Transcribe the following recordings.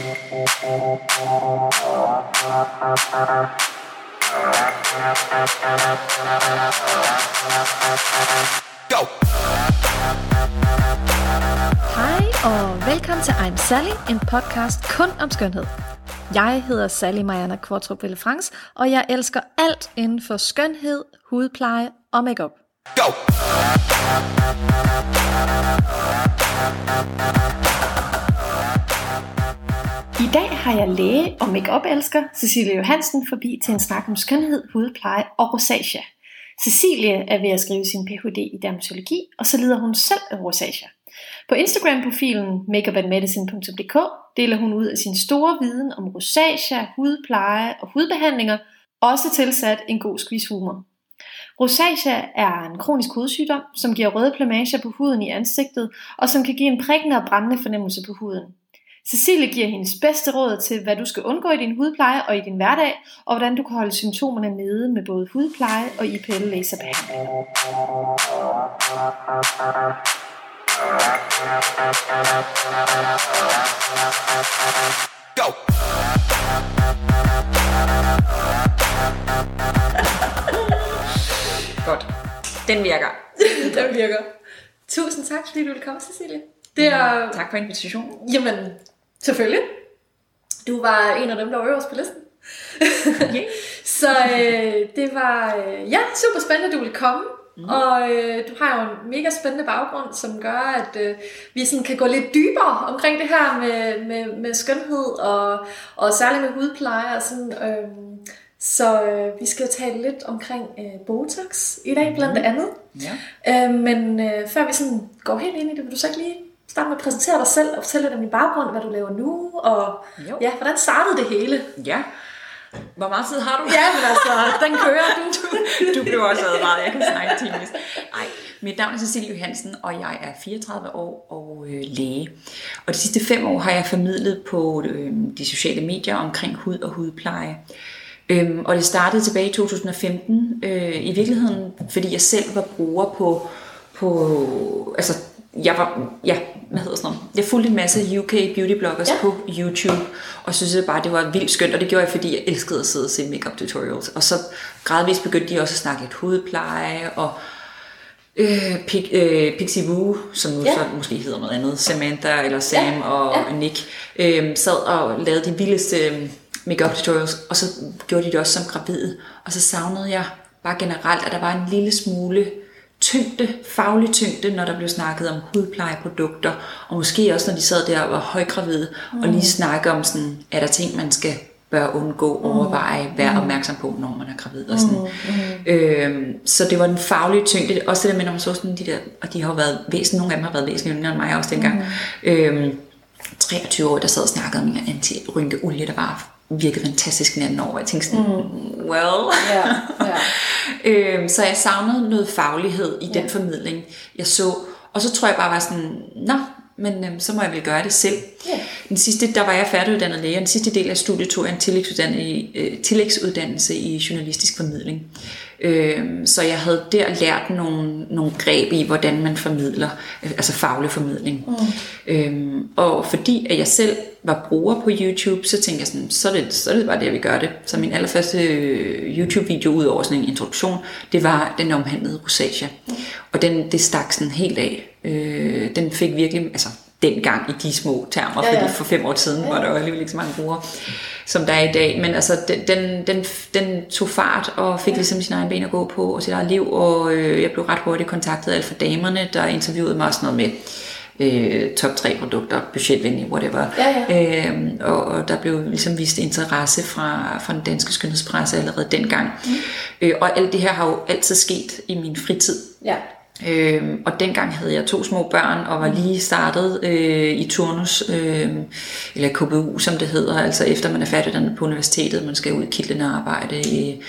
Go! Hej og velkommen til I'm Sally, en podcast kun om skønhed. Jeg hedder Sally Mariana Kvartrup France, og jeg elsker alt inden for skønhed, hudpleje og makeup. Go! I dag har jeg læge og makeup elsker Cecilie Johansen forbi til en snak om skønhed, hudpleje og rosacea. Cecilie er ved at skrive sin Ph.D. i dermatologi, og så lider hun selv af rosacea. På Instagram-profilen makeupandmedicine.dk deler hun ud af sin store viden om rosacea, hudpleje og hudbehandlinger, også tilsat en god skvis humor. Rosacea er en kronisk hudsygdom, som giver røde plamager på huden i ansigtet, og som kan give en prikkende og brændende fornemmelse på huden. Cecilie giver hendes bedste råd til, hvad du skal undgå i din hudpleje og i din hverdag, og hvordan du kan holde symptomerne nede med både hudpleje og IPL laserbehandling. Go! Godt. Den virker. Den virker. Tusind tak, fordi du ville komme, Cecilie. Det er... Tak for invitationen. Jamen, selvfølgelig. Du var en af dem, der var øverst på listen. Yeah. Så øh, det var øh, ja, super spændende, at du ville komme. Mm. Og øh, du har jo en mega spændende baggrund, som gør, at øh, vi sådan kan gå lidt dybere omkring det her med, med, med skønhed, og, og særligt med hudpleje og sådan. Øh, så øh, vi skal jo tale lidt omkring øh, Botox i dag, blandt andet. Ja. Øh, men øh, før vi sådan går helt ind i det, vil du så ikke lige starte med at præsentere dig selv og fortælle lidt om din baggrund, hvad du laver nu, og Jo. ja, hvordan startede det hele? Ja. Hvor meget tid har du? Ja, men altså, den kører du. Du blev også advaret, jeg kan snakke timevis. Ej, mit navn er Cecilie Johansen, og jeg er 34 år og øh, læge. Og de sidste fem år har jeg formidlet på øh, de sociale medier omkring hud og hudpleje. Øhm, og det startede tilbage i 2015, øh, i virkeligheden, fordi jeg selv var bruger på, på altså, jeg var, ja, hvad hedder sådan noget? Jeg fulgte en masse UK beauty bloggers ja. På YouTube, og synes det bare, det var vildt skønt, og det gjorde jeg, fordi jeg elskede at sidde og se makeup tutorials. Og så gradvist begyndte de også at snakke lidt hudpleje, og øh, Pig, øh, Pixie Woo, som nu ja. Ja. så måske hedder noget andet, Samantha eller Sam Ja, og ja. Nick, øh, sad og lavede de vildeste øh, makeup tutorials, og så gjorde de det også som gravide. Og så savnede jeg bare generelt, at der var en lille smule tyngde, faglig tyngde, når der blev snakket om hudplejeprodukter, og måske også når de sad der og var højgravide, mm. og lige snakke om sådan, er der ting, man skal bør undgå, overveje, være opmærksom på, når man er gravid og sådan. Mm. Øhm, så det var den faglige tyngde, også det der med, når man så sådan de der, og de har jo været væsentlige, nogle af dem har været væsentlige yngre end mig også dengang. Mm. Øhm, 23 år, der sad og snakkede om en anti-rynkeolie, der bare virkede fantastisk den anden år. Jeg tænkte sådan, mm. well. Ja, ja. øhm, så jeg savnede noget faglighed i den formidling, jeg så. Og så tror jeg bare var sådan, nå, men øhm, så må jeg vel gøre det selv. Ja. Den sidste, der var jeg færdiguddannet læge, og den sidste del af studiet tog jeg en tillægsuddannelse i, øh, tillægsuddannelse i journalistisk formidling. Øhm, så jeg havde der lært nogle, nogle greb i, hvordan man formidler, øh, altså faglig formidling. Mm. Øhm, og fordi at jeg selv var bruger på YouTube, så tænkte jeg sådan, så er det, så er det bare det, jeg vil gøre det. Så min allerførste øh, YouTube-video, ud over sådan en introduktion, det var, den omhandlede rosacea. Mm. Og den, det stak sådan helt af. Øh, den fik virkelig, altså dengang i de små termer, Ja, ja. fordi for fem år siden var der jo alligevel ikke så mange brugere, som der er i dag. Men altså, den, den, den, den tog fart og fik ligesom sin egen ben at gå på og sit eget liv, og øh, jeg blev ret hurtigt kontaktet af Alfa Damerne, der interviewede mig også noget med øh, top 3 produkter, budgetvenlige, whatever. Ja, Øhm, og, og der blev ligesom vist interesse fra, fra den danske skønhedspresse allerede dengang. Mm. Øh, og alt det her har jo altid sket i min fritid. ja. Øhm, og dengang havde jeg to små børn og var lige startet øh, i turnus, øh, eller KBU som det hedder, altså efter man er færdiguddannet på universitetet, man skal ud i kitlende arbejde i,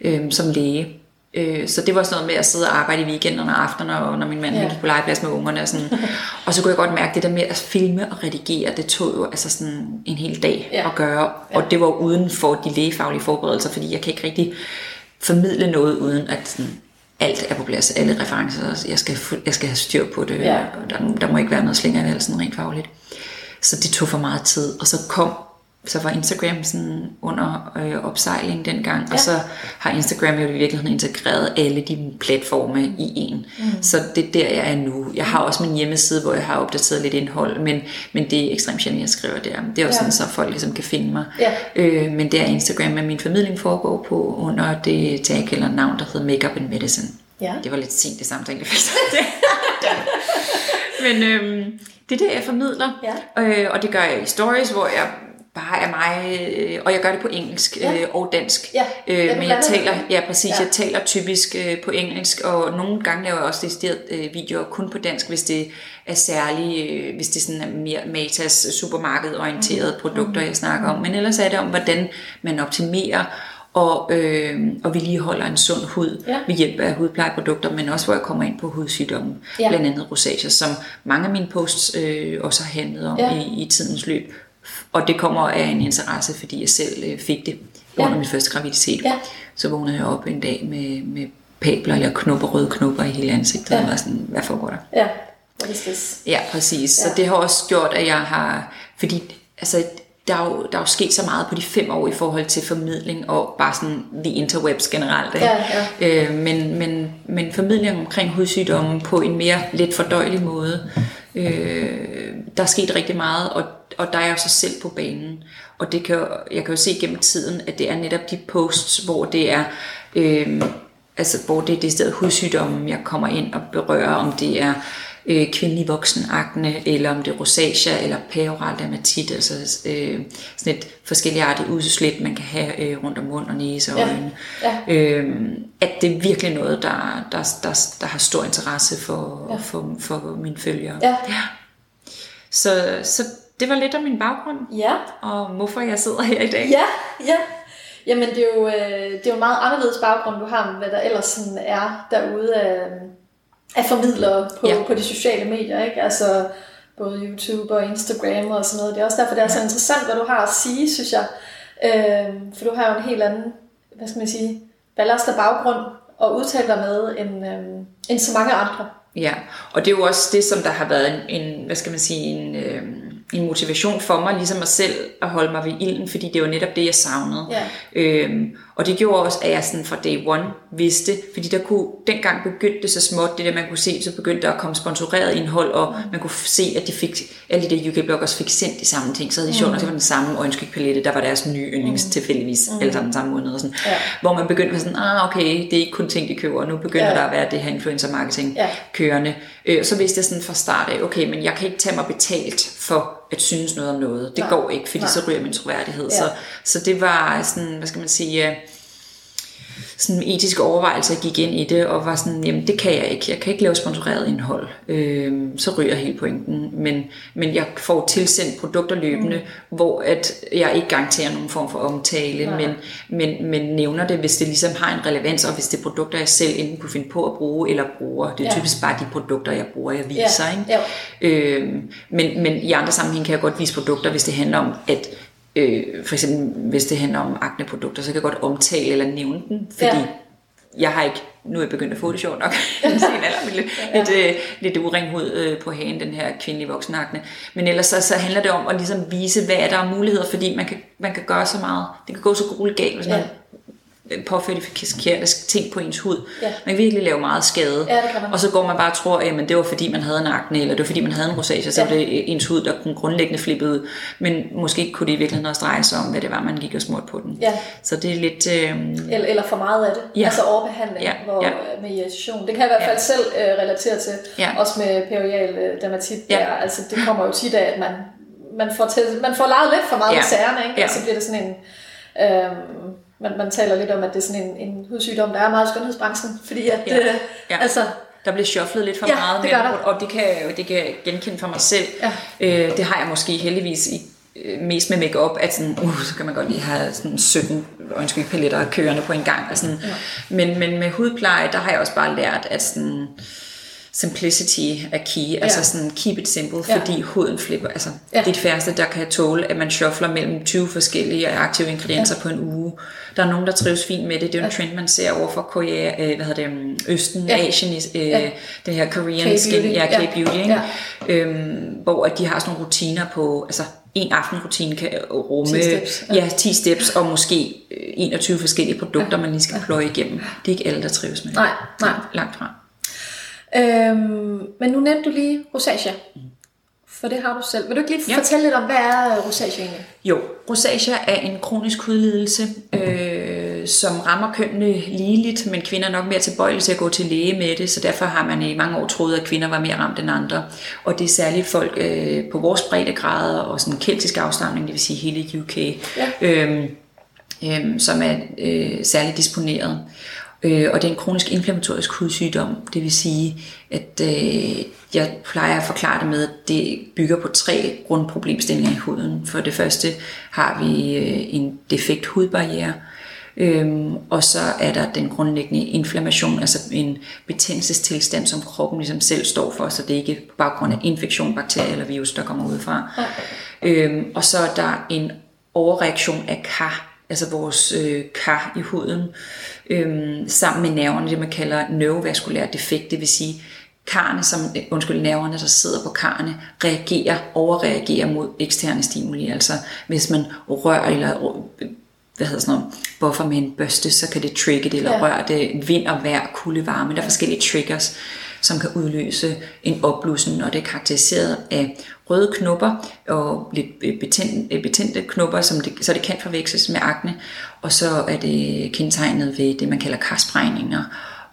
øh, som læge. Øh, så det var sådan noget med at sidde og arbejde i weekenderne og aftener, og når min mand Ja. ja. gik på legeplads med ungerne. Og, sådan. og så kunne jeg godt mærke, det der med at filme og redigere, det tog jo altså sådan en hel dag Ja. at gøre. Og det var uden for de lægefaglige forberedelser, fordi jeg kan ikke rigtig formidle noget uden at sådan, alt er på plads, alle referencer, jeg skal, jeg skal have styr på det, Ja. der, der må ikke være noget slinger i halsen rent fagligt. så det tog for meget tid, og så kom så var Instagram sådan under øh, opsejling dengang, ja. og så har Instagram jo i virkeligheden integreret alle de platforme i en. Mm. Så det er der, jeg er nu. Jeg har også min hjemmeside, hvor jeg har opdateret lidt indhold, men, men det er ekstremt sjældent, jeg skriver der. Det er også ja. sådan, så folk ligesom kan finde mig. Ja. Øh, men det er Instagram, med min formidling foregår på under det tag eller navn, der hedder Makeup and Medicine. Ja. Det var lidt sent det jeg fik det. men øhm, det er det, jeg formidler. Ja. Øh, og det gør jeg i stories, hvor jeg bare er mig, øh, og jeg gør det på engelsk ja. øh, og dansk. Ja. Øh, men jeg taler, ja præcis, ja. jeg taler typisk øh, på engelsk, og nogle gange laver jeg også decideret øh, videoer kun på dansk, hvis det er særlige, øh, hvis det sådan er mere Matas supermarkedorienterede mm. produkter, jeg snakker om. Men ellers er det om, hvordan man optimerer og, øh, og vedligeholder en sund hud ja. ved hjælp af hudplejeprodukter, men også hvor jeg kommer ind på hudsygdomme, ja. blandt andet rosacea, som mange af mine posts øh, også har handlet om ja. i, i tidens løb. Og det kommer af en interesse, fordi jeg selv øh, fik det ja. under min første graviditet. Ja. Så vågnede jeg op en dag med, med pabler eller knopper, røde knopper i hele ansigtet, ja. og var sådan, hvad foregår der? Ja? Ja, præcis. Ja. Så det har også gjort, at jeg har, fordi altså, der er, jo, der er jo sket så meget på de fem år i forhold til formidling og bare sådan the interwebs generelt. Ikke? Ja, ja. Øh, men, men, men formidling omkring hudsygdomme på en mere let fordøjelig måde. Øh, der er sket rigtig meget, og, og der er jeg så selv på banen. Og det kan, jeg kan jo se gennem tiden, at det er netop de posts, hvor det er... Øh, altså hvor det er det sted hudsygdomme, jeg kommer ind og berører, om det er øh, kvindelig voksenakne, eller om det er rosacea, eller peroral dermatit, altså øh, sådan et forskelligartigt udslæt, man kan have øh, rundt om mund og næse og øjne. Ja. Øh, at det er virkelig noget, der, der, der, der har stor interesse for, ja. for, for mine følgere. Ja. Ja. Så, så det var lidt om min baggrund, ja. og hvorfor jeg sidder her i dag. Ja, ja. Jamen det er jo, øh, det er jo en meget anderledes baggrund, du har, med hvad der ellers sådan er derude af, af formidlere på, ja. på de sociale medier, ikke? Altså både YouTube og Instagram og sådan noget. Det er også derfor, det er så interessant, hvad du har at sige, synes jeg. Øh, for du har jo en helt anden, hvad skal man sige, ballast af baggrund og udtale dig med end, øh, end så mange andre. Ja, og det er jo også det, som der har været en, en hvad skal man sige, en... Øh en motivation for mig, ligesom mig selv, at holde mig ved ilden, fordi det var netop det, jeg savnede. Ja. Øhm, og det gjorde også, at jeg sådan fra day one vidste, fordi der kunne, dengang begyndte det så småt, det der man kunne se, så begyndte der at komme sponsoreret indhold, og man kunne se, at de fik, alle de der UK-bloggers fik sendt de samme ting, så havde de sjovt, mm. det var den samme øjenskygpalette, der var deres nye yndlings mm. tilfældigvis, mm. alle sammen samme måned, og sådan, ja. hvor man begyndte at sådan, ah okay, det er ikke kun ting, de køber, nu begynder ja. der at være det her influencer marketing ja. kørende. Øh, så vidste jeg sådan fra start af, okay, men jeg kan ikke tage mig betalt for at synes noget om noget. Det Nej. går ikke, fordi Nej. så ryger min troværdighed. Ja. Så, så det var sådan, hvad skal man sige, sådan en etisk overvejelse, jeg gik ind i det, og var sådan, jamen det kan jeg ikke. Jeg kan ikke lave sponsoreret indhold. Øh, så ryger helt pointen. Men, men jeg får tilsendt produkter løbende, mm. hvor at jeg ikke garanterer nogen form for omtale, men, men, men nævner det, hvis det ligesom har en relevans, og hvis det er produkter, jeg selv enten kunne finde på at bruge, eller bruger. Det er ja. typisk bare de produkter, jeg bruger, jeg viser. Ja. Ikke? Ja. Øh, men, men i andre sammenhæng kan jeg godt vise produkter, hvis det handler om, at Øh, for eksempel, hvis det handler om akneprodukter, så kan jeg godt omtale eller nævne den, fordi ja. jeg har ikke, nu er jeg begyndt at få det sjovt nok, lidt, ja. lidt, øh, lidt uren hud øh, på hagen, den her kvindelige voksenakne. Men ellers så, så handler det om at ligesom vise, hvad er der er muligheder, fordi man kan, man kan gøre så meget. Det kan gå så grueligt galt, hvis man påført forkerte ting på ens hud. Ja. Man kan virkelig lave meget skade. Ja. Og så går man bare og tror, at det var fordi man havde en akne, eller det var fordi man havde en rosacea, så ja. var det ens hud, der grundlæggende flippede ud. Men måske kunne det i virkeligheden også dreje sig om, hvad det var, man gik og smurt på den. Ja. Så det er lidt... Øh... Eller, eller for meget af det. Ja. Altså overbehandling ja. Hvor, ja. med irritation. Det kan jeg i hvert fald ja. selv øh, relatere til. Ja. Også med perial øh, dermatit. Ja. Der. Altså, det kommer jo tit af, at man, man, får, til, man får lavet lidt for meget ja. med sagerne, ikke? Ja. og så bliver det sådan en... Øh, man, man taler lidt om, at det er sådan en, en hudsygdom, der er meget i skønhedsbranchen, fordi at, ja. Øh, ja. altså, der bliver shufflet lidt for ja, meget, det med, og det kan, det kan jeg genkende for mig selv. Ja. Øh, det har jeg måske heldigvis i, øh, mest med makeup, at sådan, uh, så kan man godt lige have sådan 17 øjenskygepaletter kørende på en gang. Og sådan. Ja. Men, men med hudpleje, der har jeg også bare lært, at sådan, simplicity er key, ja. altså sådan keep it simple, Ja. fordi huden flipper. Altså, Ja. ja. det er færreste, der kan tåle, at man shuffler mellem 20 forskellige aktive ingredienser ja. på en uge. Der er nogen, der trives fint med det. Det er jo en trend, man ser over for Korea, øh, hvad hedder det, um, Østen, Ja. ja. Asien, øh, Ja. ja. den her Korean K-beauty. skin, ja, Ja. K-beauty, ikke? Ja. Øhm, hvor at de har sådan nogle rutiner på, altså en aftenrutine kan rumme 10 steps, ja. ja. ja, 10 steps og måske øh, 21 forskellige produkter, man lige skal pløje igennem. Det er ikke alle, der trives med. Nej, nej. Langt fra. Øhm, men nu nævnte du lige rosacea. For det har du selv. Vil du ikke lige Ja. fortælle lidt om, hvad er rosacea egentlig? Jo, rosacea er en kronisk hudlidelse, øh, som rammer kønnene ligeligt, men kvinder er nok mere tilbøjelige til at gå til læge med det, så derfor har man i mange år troet, at kvinder var mere ramt end andre. Og det er særligt folk øh, på vores breddegrader og sådan keltisk afstamning, det vil sige hele UK, Ja. øh, øh, som er øh, særligt disponeret. Øh, og det er en kronisk inflammatorisk hudsygdom, det vil sige, at øh, jeg plejer at forklare det med, at det bygger på tre grundproblemstillinger i huden. For det første har vi øh, en defekt hudbarriere, Øhm, og så er der den grundlæggende inflammation, altså en betændelsestilstand, som kroppen ligesom selv står for, så det er ikke på baggrund af infektion, bakterier eller virus, der kommer udefra. Øhm, og så er der en overreaktion af kar, altså vores øh, kar i huden, øhm, sammen med nerverne, det man kalder neovaskulær defekt, det vil sige, karne, som, øh, undskyld, nerverne, der sidder på karne, reagerer, overreagerer mod eksterne stimuli. Altså hvis man rører eller øh, hvad hedder sådan noget, buffer med en børste, så kan det trigge det, eller ja. røre det, vind og vejr, kulde, varme. Der er forskellige triggers, som kan udløse en opblussen, og det er karakteriseret af røde knopper og lidt øh, betændte, betændte knopper, som det, så det kan forveksles med akne, og så er det kendetegnet ved det, man kalder karsprægninger,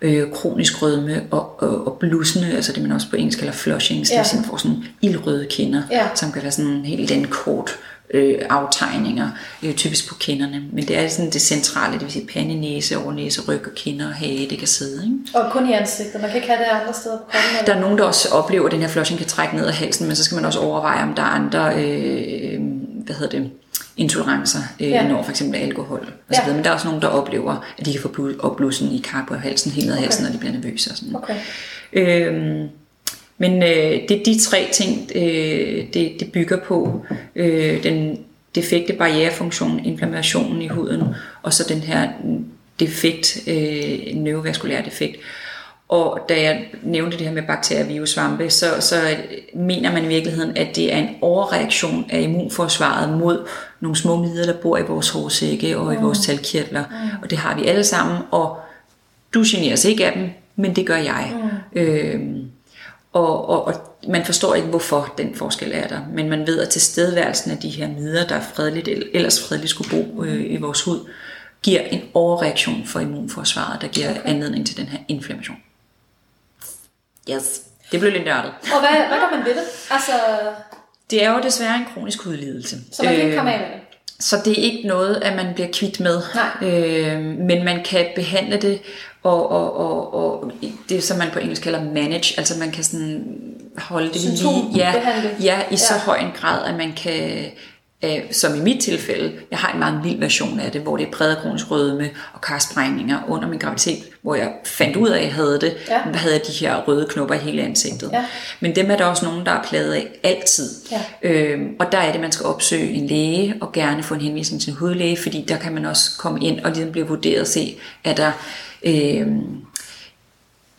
øh, kronisk rødme og, og, og blussende, altså det man også på engelsk kalder flushings, det Ja. vil sige, man får sådan ildrøde kinder, Ja. som kan være sådan helt den kort øh, aftegninger, øh, typisk på kinderne. Men det er sådan det centrale, det vil sige pande, næse, overnæse, ryg og kinder og hage, det kan sidde. Ikke? Og kun i ansigtet. Man kan ikke have det andre steder på kroppen. eller? Der er nogen, der også oplever, at den her flushing kan trække ned ad halsen, men så skal man også overveje, om der er andre øh, hvad hedder det, intolerancer, øh, Ja. når for eksempel alkohol. Og Ja. så videre. Men der er også nogen, der oplever, at de kan få blu- opblussen i kar på halsen, helt ned ad Okay. halsen, når de bliver nervøse. Og sådan. Okay. Øhm, men øh, det er de tre ting, øh, det, det bygger på. Øh, den defekte barrierefunktion, inflammationen i huden, og så den her defekt, øh, neovaskulær defekt. Og da jeg nævnte det her med bakterier, virus, svampe, så, så mener man i virkeligheden, at det er en overreaktion af immunforsvaret mod nogle små midler, der bor i vores hårsække og i vores talkirtler. Og det har vi alle sammen, og du generes ikke af dem, men det gør jeg. Mm. Øhm, og, og, og man forstår ikke, hvorfor den forskel er der. Men man ved, at tilstedeværelsen af de her midler, der fredeligt, ellers fredeligt skulle bo øh, i vores hud, giver en overreaktion for immunforsvaret, der giver okay. anledning til den her inflammation. Yes, det blev lidt nørdet. Og hvad, hvad gør man ved det? Altså, Det er jo desværre en kronisk hudlidelse. så man kan ikke Øh, komme af med det. Så det er ikke noget, at man bliver kvitt med. Nej. Øh, men man kan behandle det, og, og, og, og det som man på engelsk kalder manage, altså man kan sådan holde det ved lige, ja, ja, i så Ja. høj en grad, at man kan, øh, som i mit tilfælde, jeg har en meget mild version af det, hvor det er prædekronisk rødme og karsprængninger under min graviditet, hvor jeg fandt ud af, at jeg havde det, Ja. havde jeg de her røde knopper i hele ansigtet. Ja. Men dem er der også nogen, der er plaget af altid. Ja. Øhm, og der er det, man skal opsøge en læge, og gerne få en henvisning til en hudlæge, fordi der kan man også komme ind og ligesom blive vurderet og se, er der, øhm,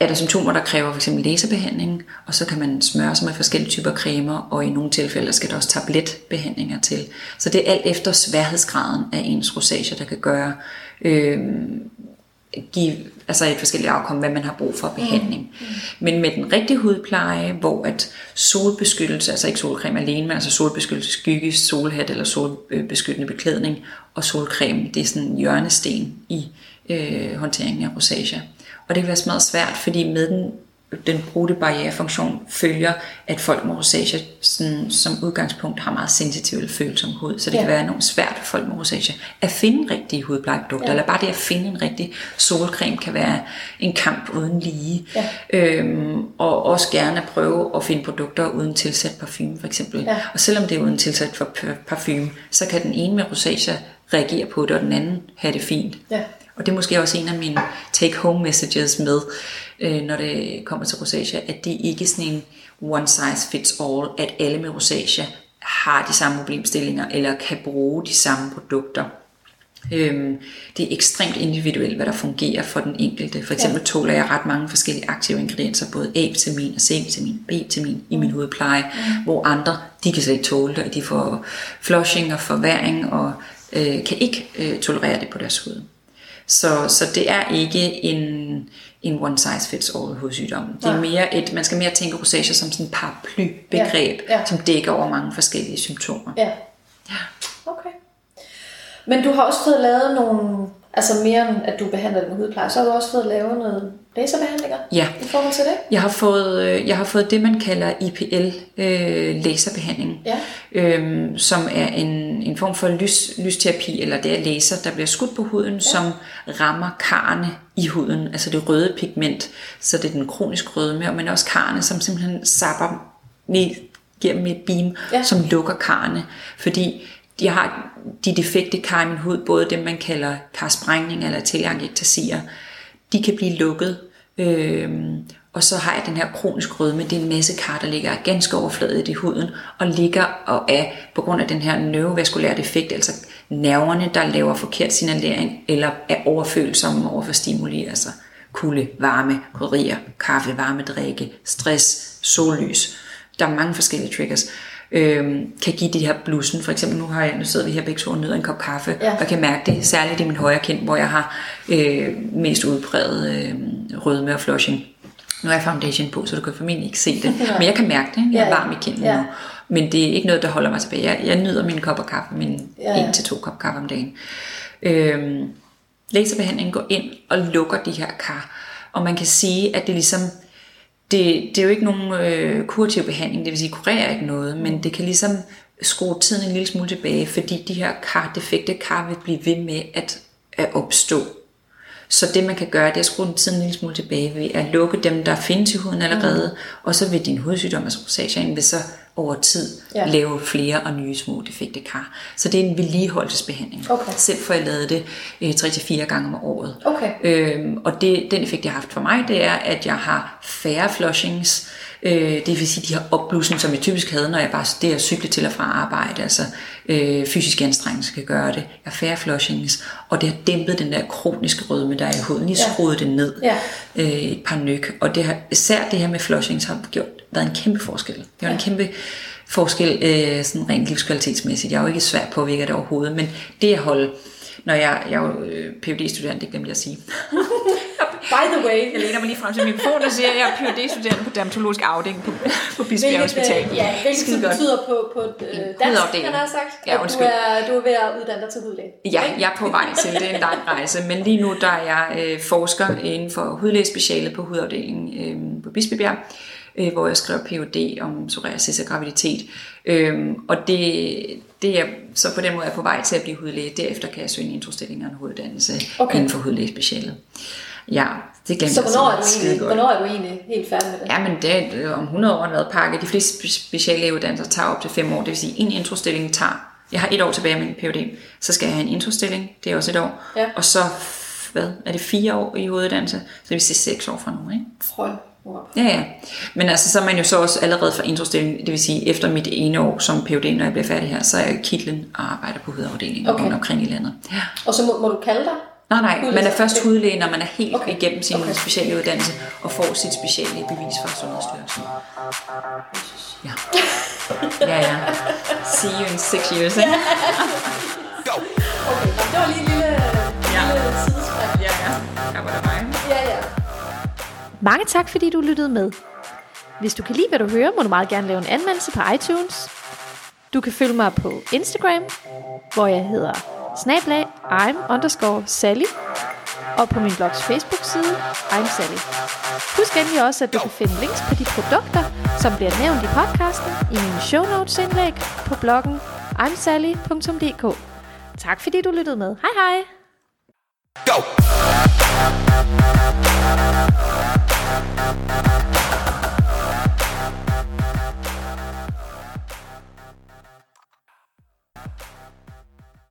er der symptomer, der kræver f.eks. laserbehandling, og så kan man smøre sig med forskellige typer cremer, og i nogle tilfælde skal der også tabletbehandlinger til. Så det er alt efter sværhedsgraden af ens rosacea, der kan gøre, øh, give altså et forskelligt afkom, hvad man har brug for behandling. Mm. Men med den rigtige hudpleje, hvor at solbeskyttelse, altså ikke solcreme alene, men altså solbeskyttelse, skygge, solhat eller solbeskyttende beklædning og solcreme, det er sådan en hjørnesten i øh, håndteringen af rosacea. Og det kan være meget svært, fordi med den den brudte barrierefunktion følger, at folk med rosacea sådan, som udgangspunkt har meget sensitiv eller følsom hud. Så det Ja. kan være enormt svært for folk med rosacea at finde rigtige hudplejeprodukter, Ja. eller bare det at finde en rigtig solcreme kan være en kamp uden lige. Ja. Øhm, og også gerne at prøve at finde produkter uden tilsat parfume for eksempel. Ja. Og selvom det er uden tilsat for parfume, så kan den ene med rosacea reagere på det, og den anden have det fint. Ja. Og det er måske også en af mine take-home messages med, øh, når det kommer til rosacea, at det ikke er sådan en one size fits all, at alle med rosacea har de samme problemstillinger, eller kan bruge de samme produkter. Øhm, det er ekstremt individuelt, hvad der fungerer for den enkelte. For eksempel ja. tåler jeg ret mange forskellige aktive ingredienser, både A-vitamin og C-vitamin, B-vitamin i min hudpleje, mm. hvor andre, de kan slet ikke tåle det, og de får flushing og forværing, og øh, kan ikke øh, tolerere det på deres hud. Så, så det er ikke en, en one size fits all hudsygdom. Det er mere et, man skal mere tænke rosacea som sådan et paraplybegreb, ja. Ja. som dækker over mange forskellige symptomer. Ja. Ja. Okay. Men du har også fået lavet nogle, altså mere end at du behandler den hudpleje, så har du også fået lavet noget laserbehandlinger Ja. i forhold til det? Jeg har fået, øh, jeg har fået det, man kalder IPL øh, laserbehandling, Ja. øhm, som er en, en form for lys, lysterapi, eller det er laser, der bliver skudt på huden, ja. som rammer karne i huden, altså det røde pigment, så det er den kronisk rødme, men også karne, som simpelthen sapper ned, giver dem et beam, ja. som lukker karne, fordi de har de defekte kar i min hud, både dem man kalder karsprængning eller teleangiktasier, de kan blive lukket, øhm, og så har jeg den her kronisk rødme, det er en masse kar, der ligger ganske overfladet i huden, og ligger og er på grund af den her neurovaskulære defekt, altså nerverne, der laver forkert signalering, eller er overfølsomme over for stimuli, altså kulde, varme, krydderier, kaffe, varme drikke, stress, sollys. Der er mange forskellige triggers øhm, kan give de her blussen. For eksempel nu, har jeg, nu sidder vi her begge to og nyder en kop kaffe, Ja. og kan mærke det, særligt i min højre kind, hvor jeg har øh, mest udpræget øh, rødme og flushing. Nu har jeg foundation på, så du kan formentlig ikke se det. Men jeg kan mærke det. Jeg er varm i kinden Ja. nu. Men det er ikke noget, der holder mig tilbage. Jeg, jeg nyder min kop af kaffe, min Ja, ja. en til to kop kaffe om dagen. Øhm, laserbehandling går ind og lukker de her kar. Og man kan sige, at det ligesom det, det er jo ikke nogen øh, kurativ behandling, det vil sige kurerer ikke noget, men det kan ligesom skrue tiden en lille smule tilbage, fordi de her kar, defekte kar vil blive ved med at, at opstå. Så det man kan gøre, det er at skrue den tiden en lille smule tilbage ved at lukke dem, der findes i huden allerede, mm. og så vil din hudsygdom, altså rosaceaen, vil så over tid Ja. lave flere og nye små defekte kar. Så det er en vedligeholdelsesbehandling. Okay. Selv får jeg lavet det øh, 3-4 gange om året. Okay. Øhm, og det, den effekt, det har haft for mig, det er, at jeg har færre flushings. Øh, det vil sige, de har opblussen, som jeg typisk havde, når jeg bare det at cykle til og fra arbejde. Altså øh, fysisk anstrengelse kan gøre det. Jeg har færre flushings, og det har dæmpet den der kroniske rødme, der er i huden. Lige Ja. skruet det ned Ja. øh, et par nyk. Og det har, især det her med flushings har gjort, været en kæmpe forskel. Det var en kæmpe forskel øh, sådan rent livskvalitetsmæssigt. Jeg er jo ikke svært påvirket af det overhovedet, men det at holde, når jeg, jeg er jo øh, PhD-studerende, det glemte jeg at sige. By the way. Jeg læner mig lige frem til mikrofonen og siger, at jeg er PhD-studerende på dermatologisk afdeling på, på Bispebjerg Hvilket, Hospital. øh, ja, hvilket Skide så godt. betyder på, på øh, dansk, han har sagt, Ja, at du undskyld. er, du er ved at uddanne dig til hudlæge. Ja, jeg er på vej til det. Det er en lang rejse. Men lige nu der er jeg øh, forsker inden for hudlægespecialet på hudafdelingen øh, på Bispebjerg, øh, hvor jeg skrev Ph.D. om psoriasis og graviditet. Øh, og det, det er så på den måde er på vej til at blive hudlæge. Derefter kan jeg søge en introstilling og en hoveduddannelse Okay. inden for hudlægespecialet. Ja, det glemte Så jeg hvornår er, du egentlig, hvornår er du egentlig helt færdig med det? Ja, men det er om 100 år været pakket. De fleste spe- speciallægeuddannelser tager op til 5 år. Det vil sige, en introstilling tager... Jeg har et år tilbage med min Ph.D. Så skal jeg have en introstilling. Det er også et år. Ja. Og så, hvad, er det fire år i hoveduddannelse? Så det vil sige 6 år fra nu, ikke? Hold op. Ja, ja. Men altså, så er man jo så også allerede fra introstilling, det vil sige, efter mit ene år som Ph.D., når jeg bliver færdig her, så er jeg i kitlen og arbejder på hudafdelingen Okay. rundt omkring i landet. Ja. Og så må, må du kalde dig? Nej, nej, man er først hudlæge, når man er helt Okay. igennem sin Okay. specielle uddannelse og får sit speciale bevis fra Sundhedsstyrelsen. Ja. Ja, ja. See you in six years, ikke? Okay, det var lige en lille, Ja. lille sidespring. Ja, ja. Der var der mig. Mange tak, fordi du lyttede med. Hvis du kan lide, hvad du hører, må du meget gerne lave en anmeldelse på iTunes. Du kan følge mig på Instagram, hvor jeg hedder snablag I'm underscore Sally, og på min blogs Facebook-side, I'm Sally. Husk endelig også, at du kan finde links på de produkter, som bliver nævnt i podcasten, i mine show notes indlæg på bloggen imsally.dk. Tak fordi du lyttede med. Hej hej! Go. Thank you.